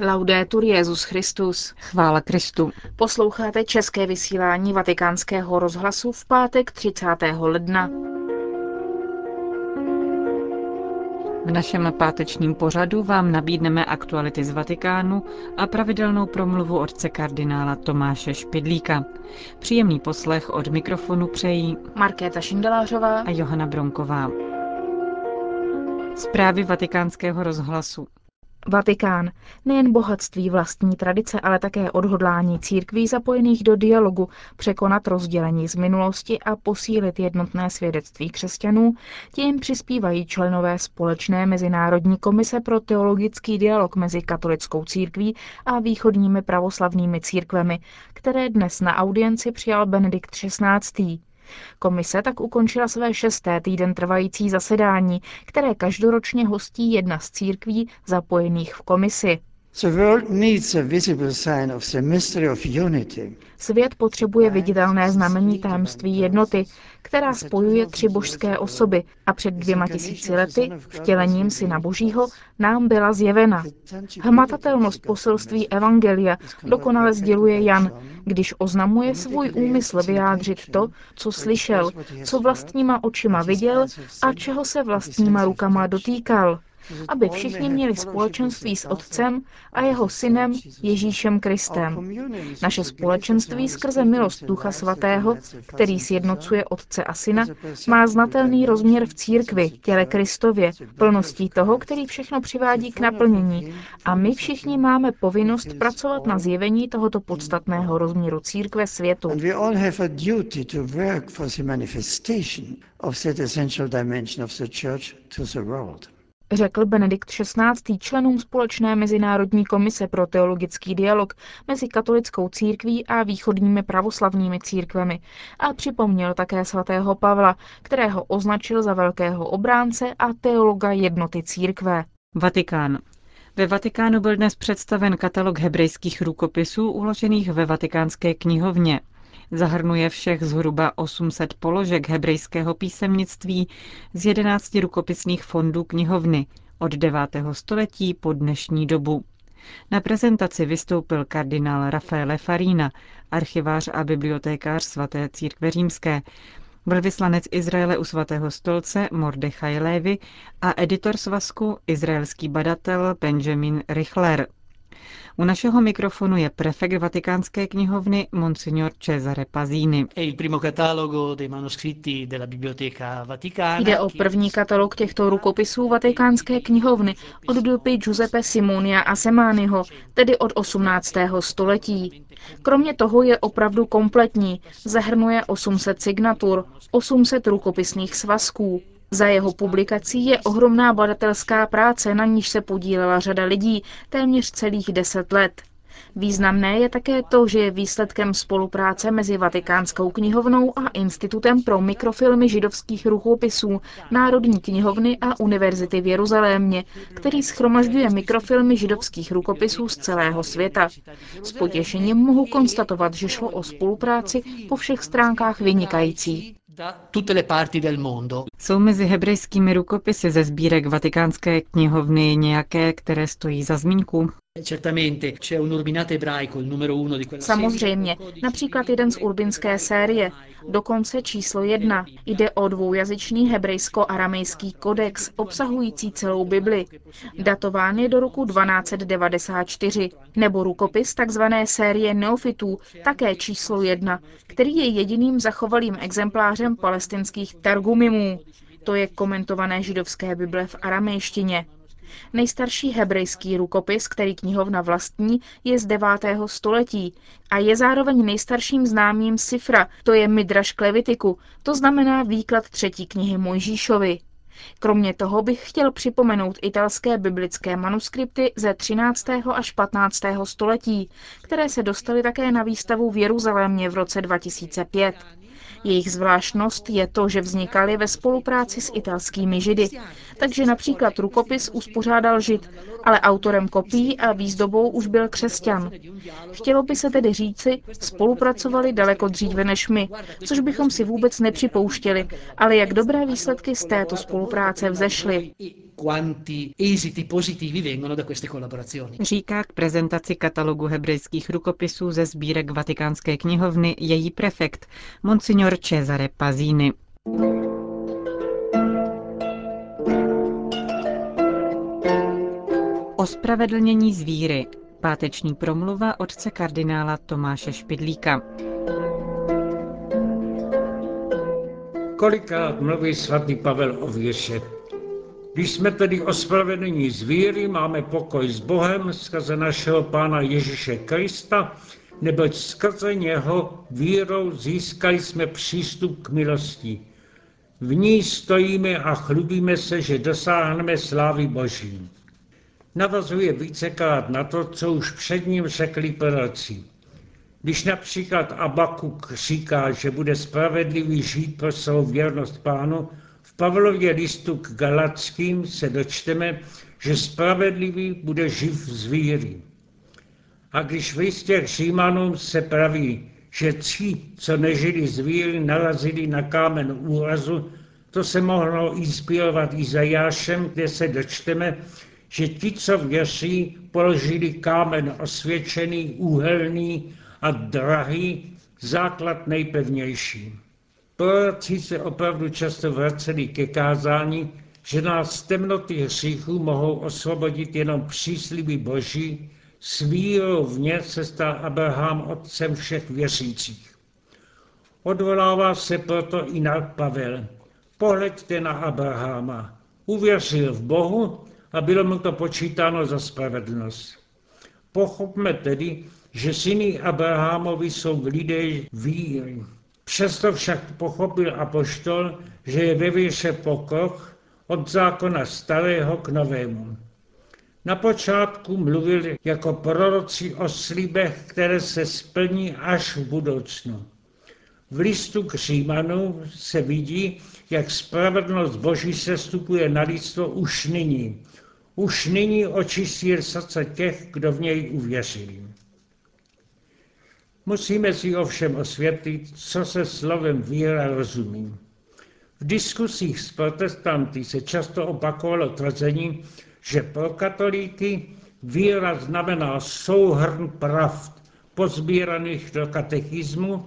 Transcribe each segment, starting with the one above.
Laudetur Jezus Christus. Chvála Kristu. Posloucháte české vysílání Vatikánského rozhlasu v pátek 30. ledna. V našem pátečním pořadu vám nabídneme aktuality z Vatikánu a pravidelnou promluvu otce kardinála Tomáše Špidlíka. Příjemný poslech od mikrofonu přejí Markéta Šindelářová a Johana Bronková. Zprávy vatikánského rozhlasu. Vatikán. Nejen bohatství vlastní tradice, ale také odhodlání církví zapojených do dialogu, překonat rozdělení z minulosti a posílit jednotné svědectví křesťanů, tím přispívají členové společné Mezinárodní komise pro teologický dialog mezi katolickou církví a východními pravoslavnými církvemi, které dnes na audienci přijal Benedikt XVI. Komise tak ukončila své šesté týden trvající zasedání, které každoročně hostí jedna z církví zapojených v komisi. Svět potřebuje viditelné znamení tajemství jednoty, která spojuje tři božské osoby a před dvěma tisíci lety vtělením Syna Božího nám byla zjevena. Hmatatelnost poselství Evangelia dokonale sděluje Jan, když oznamuje svůj úmysl vyjádřit to, co slyšel, co vlastníma očima viděl a čeho se vlastníma rukama dotýkal aby všichni měli společenství s Otcem a jeho synem Ježíšem Kristem. Naše společenství skrze milost Ducha Svatého, který sjednocuje Otce a Syna, má znatelný rozměr v církvi, těle Kristově, plností toho, který všechno přivádí k naplnění. A my všichni máme povinnost pracovat na zjevení tohoto podstatného rozměru církve světu. of that essential dimension of the church to the world řekl Benedikt XVI. členům společné Mezinárodní komise pro teologický dialog mezi katolickou církví a východními pravoslavnými církvemi a připomněl také svatého Pavla, kterého označil za velkého obránce a teologa jednoty církve. Vatikán. Ve Vatikánu byl dnes představen katalog hebrejských rukopisů uložených ve vatikánské knihovně. Zahrnuje všech zhruba 800 položek hebrejského písemnictví z 11 rukopisných fondů knihovny od 9. století po dnešní dobu. Na prezentaci vystoupil kardinál Rafaele Farina, archivář a bibliotékář svaté církve římské, velvyslanec Izraele u svatého stolce Mordechaj Lévy a editor svazku, izraelský badatel Benjamin Richler. U našeho mikrofonu je prefekt vatikánské knihovny Monsignor Cesare Pazini. Jde o první katalog těchto rukopisů vatikánské knihovny od doby Giuseppe Simonia a Semányho, tedy od 18. století. Kromě toho je opravdu kompletní, zahrnuje 800 signatur, 800 rukopisných svazků, za jeho publikací je ohromná badatelská práce, na níž se podílela řada lidí téměř celých deset let. Významné je také to, že je výsledkem spolupráce mezi Vatikánskou knihovnou a Institutem pro mikrofilmy židovských rukopisů Národní knihovny a Univerzity v Jeruzalémě, který schromažďuje mikrofilmy židovských rukopisů z celého světa. S potěšením mohu konstatovat, že šlo o spolupráci po všech stránkách vynikající Jsou mezi hebrejskými rukopisy ze sbírek vatikánské knihovny nějaké, které stojí za zmínku? Samozřejmě, například jeden z urbinské série, dokonce číslo jedna. Jde o dvoujazyčný hebrejsko-aramejský kodex, obsahující celou Bibli. Datován je do roku 1294, nebo rukopis tzv. série neofitů, také číslo jedna, který je jediným zachovalým exemplářem palestinských targumimů. To je komentované židovské Bible v aramejštině. Nejstarší hebrejský rukopis, který knihovna vlastní, je z 9. století a je zároveň nejstarším známým Sifra, to je Midraš Klevitiku, to znamená výklad třetí knihy Mojžíšovi. Kromě toho bych chtěl připomenout italské biblické manuskripty ze 13. až 15. století, které se dostaly také na výstavu v Jeruzalémě v roce 2005. Jejich zvláštnost je to, že vznikaly ve spolupráci s italskými židy. Takže například rukopis uspořádal žid, ale autorem kopií a výzdobou už byl křesťan. Chtělo by se tedy říci, spolupracovali daleko dříve než my, což bychom si vůbec nepřipouštěli, ale jak dobré výsledky z této spolupráce vzešly. Quanti esiti positivi vengono da queste collaborazioni. Říká k prezentaci katalogu hebrejských rukopisů ze sbírek Vatikánské knihovny její prefekt, monsignor Cesare Pazini. Ospravedlnění zvíry. Páteční promluva otce kardinála Tomáše Špidlíka. Kolikrát mluví svatý Pavel o víře? Když jsme tedy ospravedlnění z víry, máme pokoj s Bohem skrze našeho Pána Ježíše Krista, neboť skrze něho vírou získali jsme přístup k milosti. V ní stojíme a chlubíme se, že dosáhneme slávy Boží. Navazuje vícekrát na to, co už před ním řekli proroci. Když například Abakuk říká, že bude spravedlivý žít pro svou věrnost pánu, Pavlově listu k Galackým se dočteme, že spravedlivý bude živ z víry. A když v listě Římanům se praví, že ti, co nežili z víry, narazili na kámen úrazu, to se mohlo inspirovat Izajášem, kde se dočteme, že ti, co věří, položili kámen osvědčený, úhelný a drahý, základ nejpevnější. Proroci se opravdu často vraceli ke kázání, že nás z temnoty hříchů mohou osvobodit jenom přísliby Boží, s vírou v ně se stal Abraham otcem všech věřících. Odvolává se proto i na Pavel. Pohleďte na Abrahama. Uvěřil v Bohu a bylo mu to počítáno za spravedlnost. Pochopme tedy, že syny Abrahamovi jsou lidé víry. Přesto však pochopil apoštol, že je ve víře pokrok od zákona starého k novému. Na počátku mluvil jako proroci o slibech, které se splní až v budoucnu. V listu k Římanu se vidí, jak spravedlnost Boží se stupuje na lidstvo už nyní. Už nyní očistí srdce těch, kdo v něj uvěřili. Musíme si ovšem osvětlit, co se slovem víra rozumí. V diskusích s protestanty se často opakovalo tvrzení, že pro katolíky víra znamená souhrn pravd pozbíraných do katechismu,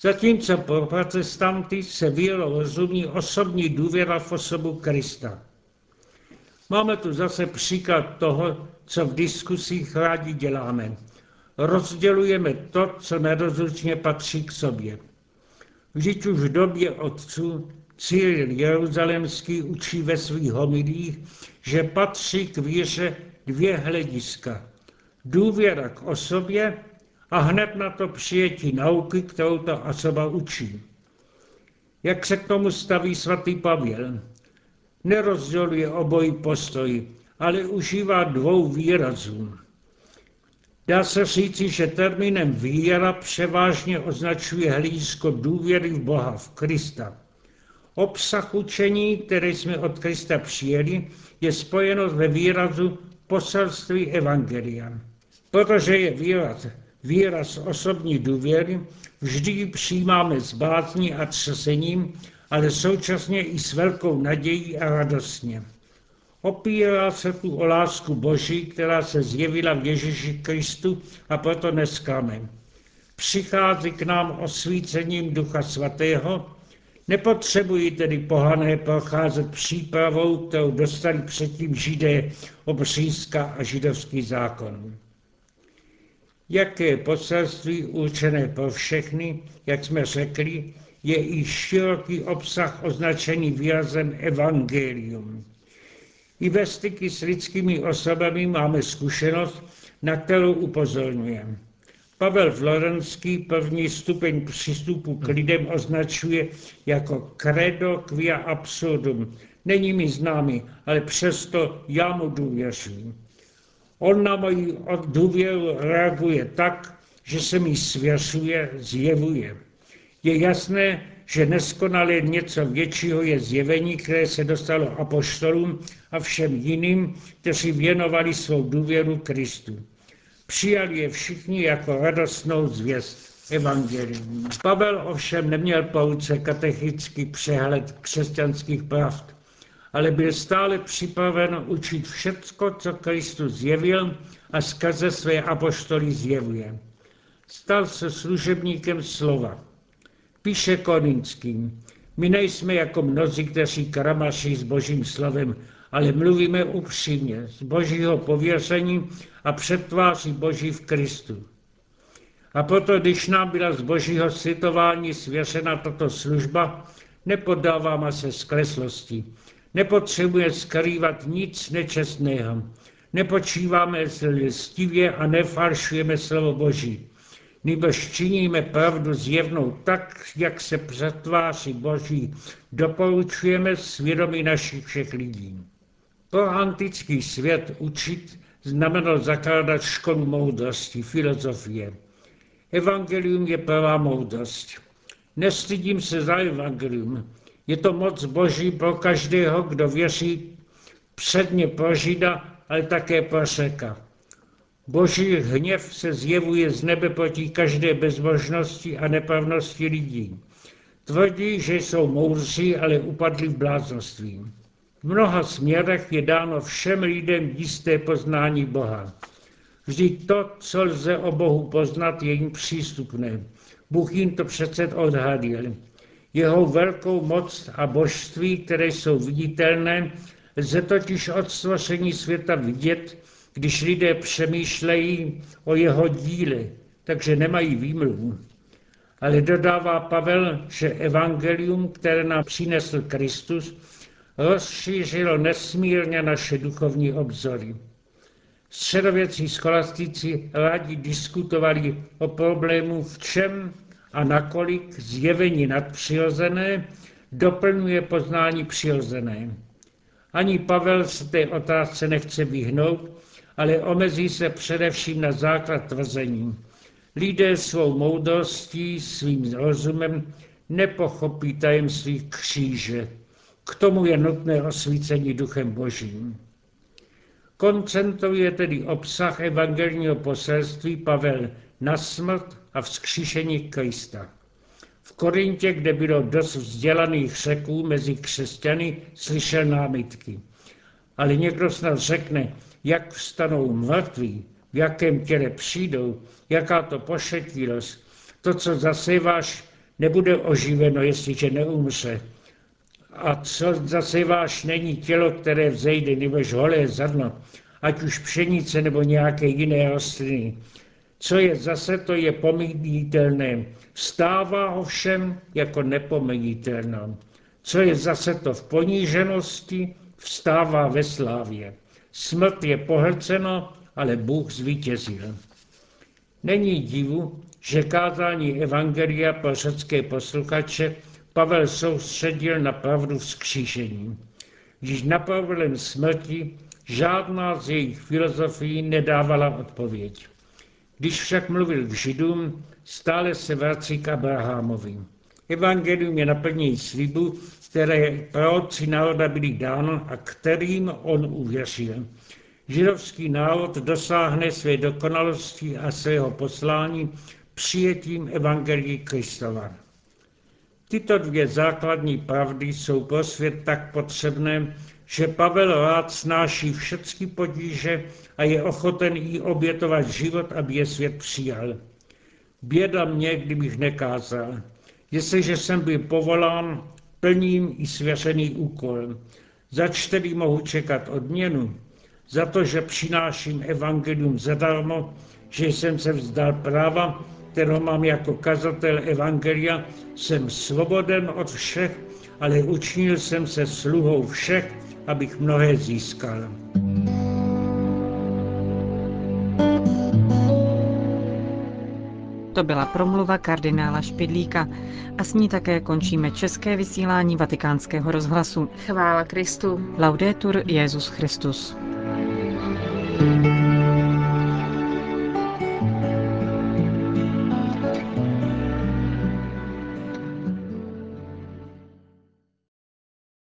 zatímco pro protestanty se vírou rozumí osobní důvěra v osobu Krista. Máme tu zase příklad toho, co v diskusích rádi děláme rozdělujeme to, co nerozlučně patří k sobě. Vždyť už v době otců Cyril Jeruzalemský učí ve svých homilích, že patří k víře dvě hlediska. Důvěra k osobě a hned na to přijetí nauky, kterou ta osoba učí. Jak se k tomu staví svatý Pavel? Nerozděluje obojí postoj, ale užívá dvou výrazů. Dá se říci, že termínem víra převážně označuje hlízko důvěry v Boha, v Krista. Obsah učení, které jsme od Krista přijeli, je spojeno ve výrazu poselství Evangelia. Protože je výraz, výraz osobní důvěry, vždy ji přijímáme s bázní a třesením, ale současně i s velkou nadějí a radostně. Opírá se tu o lásku Boží, která se zjevila v Ježíši Kristu a proto neskáme. Přichází k nám osvícením Ducha Svatého, nepotřebují tedy pohané procházet přípravou, kterou dostali předtím židé obřízka a židovský zákon. Jaké poselství určené pro všechny, jak jsme řekli, je i široký obsah označený výrazem evangelium. I ve styky s lidskými osobami máme zkušenost, na kterou upozorňujeme. Pavel Florenský první stupeň přístupu k lidem označuje jako credo quia absurdum. Není mi známý, ale přesto já mu důvěřím. On na moji důvěru reaguje tak, že se mi svěřuje, zjevuje. Je jasné, že neskonale něco většího je zjevení, které se dostalo apoštolům a všem jiným, kteří věnovali svou důvěru Kristu. Přijali je všichni jako radostnou zvěst evangelium. Pavel ovšem neměl pouze katechický přehled křesťanských pravd, ale byl stále připraven učit všecko, co Kristus zjevil a skrze své apoštoly zjevuje. Stal se služebníkem slova. Píše Korinským, my nejsme jako mnozí, kteří kramaší s božím slovem, ale mluvíme upřímně, z božího pověření a přetváří boží v Kristu. A proto, když nám byla z božího světování svěřena tato služba, nepodáváme se zkreslosti. Nepotřebuje skrývat nic nečestného. Nepočíváme lstivě a nefalšujeme slovo Boží. Nebož činíme pravdu zjevnou tak, jak se přetváří Boží, doporučujeme svědomí našich všech lidí. Pro antický svět učit znamenalo zakládat školu moudrosti, filozofie. Evangelium je pravá moudrost. Nestydím se za evangelium. Je to moc boží pro každého, kdo věří předně pro Žida, ale také pro Řeka. Boží hněv se zjevuje z nebe proti každé bezbožnosti a nepravnosti lidí. Tvrdí, že jsou moudří, ale upadli v bláznoství. V mnoha směrech je dáno všem lidem jisté poznání Boha. Vždyť to, co lze o Bohu poznat, je jim přístupné. Bůh jim to přece odhadil. Jeho velkou moc a božství, které jsou viditelné, lze totiž od stvoření světa vidět, když lidé přemýšlejí o jeho díle, takže nemají výmluvu. Ale dodává Pavel, že evangelium, které nám přinesl Kristus, rozšířilo nesmírně naše duchovní obzory. Středověcí scholastici rádi diskutovali o problému, v čem a nakolik zjevení nadpřirozené doplňuje poznání přirozené. Ani Pavel se té otázce nechce vyhnout, ale omezí se především na základ tvrzení. Lidé svou moudrostí, svým rozumem nepochopí tajemství kříže. K tomu je nutné osvícení duchem božím. Koncentruje tedy obsah evangelního poselství Pavel na smrt a vzkříšení Krista. V Korintě, kde bylo dost vzdělaných řeků mezi křesťany, slyšel námitky. Ale někdo snad řekne, jak vstanou mrtví, v jakém těle přijdou, jaká to pošetilost. To, co zaseváš, nebude oživeno, jestliže neumře. A co zaseváš, není tělo, které vzejde, nebož holé zrno, ať už pšenice nebo nějaké jiné rostliny. Co je zase, to je pomíjitelné. Vstává ovšem jako nepomíjitelné. Co je zase to v poníženosti, vstává ve slávě. Smrt je pohlcena, ale Bůh zvítězil. Není divu, že kázání Evangelia pro řecké posluchače Pavel soustředil na pravdu vzkříšení. Když na problém smrti žádná z jejich filozofií nedávala odpověď. Když však mluvil k Židům, stále se vrací k Abrahamovi. Evangelium je naplnění slibu, které proroci národa byly dáno a kterým on uvěřil. Židovský národ dosáhne své dokonalosti a svého poslání přijetím Evangelii Kristova. Tyto dvě základní pravdy jsou pro svět tak potřebné, že Pavel rád snáší všechny potíže a je ochoten jí obětovat život, aby je svět přijal. Běda mě, kdybych nekázal. Jestliže jsem byl povolán, plním i svěřený úkol. Za čtyři mohu čekat odměnu? Za to, že přináším evangelium zadarmo, že jsem se vzdal práva, kterou mám jako kazatel evangelia, jsem svoboden od všech, ale učinil jsem se sluhou všech, abych mnohé získal. To byla promluva kardinála Špidlíka a s ní také končíme české vysílání vatikánského rozhlasu. Chvála Kristu. Laudetur Jezus Christus.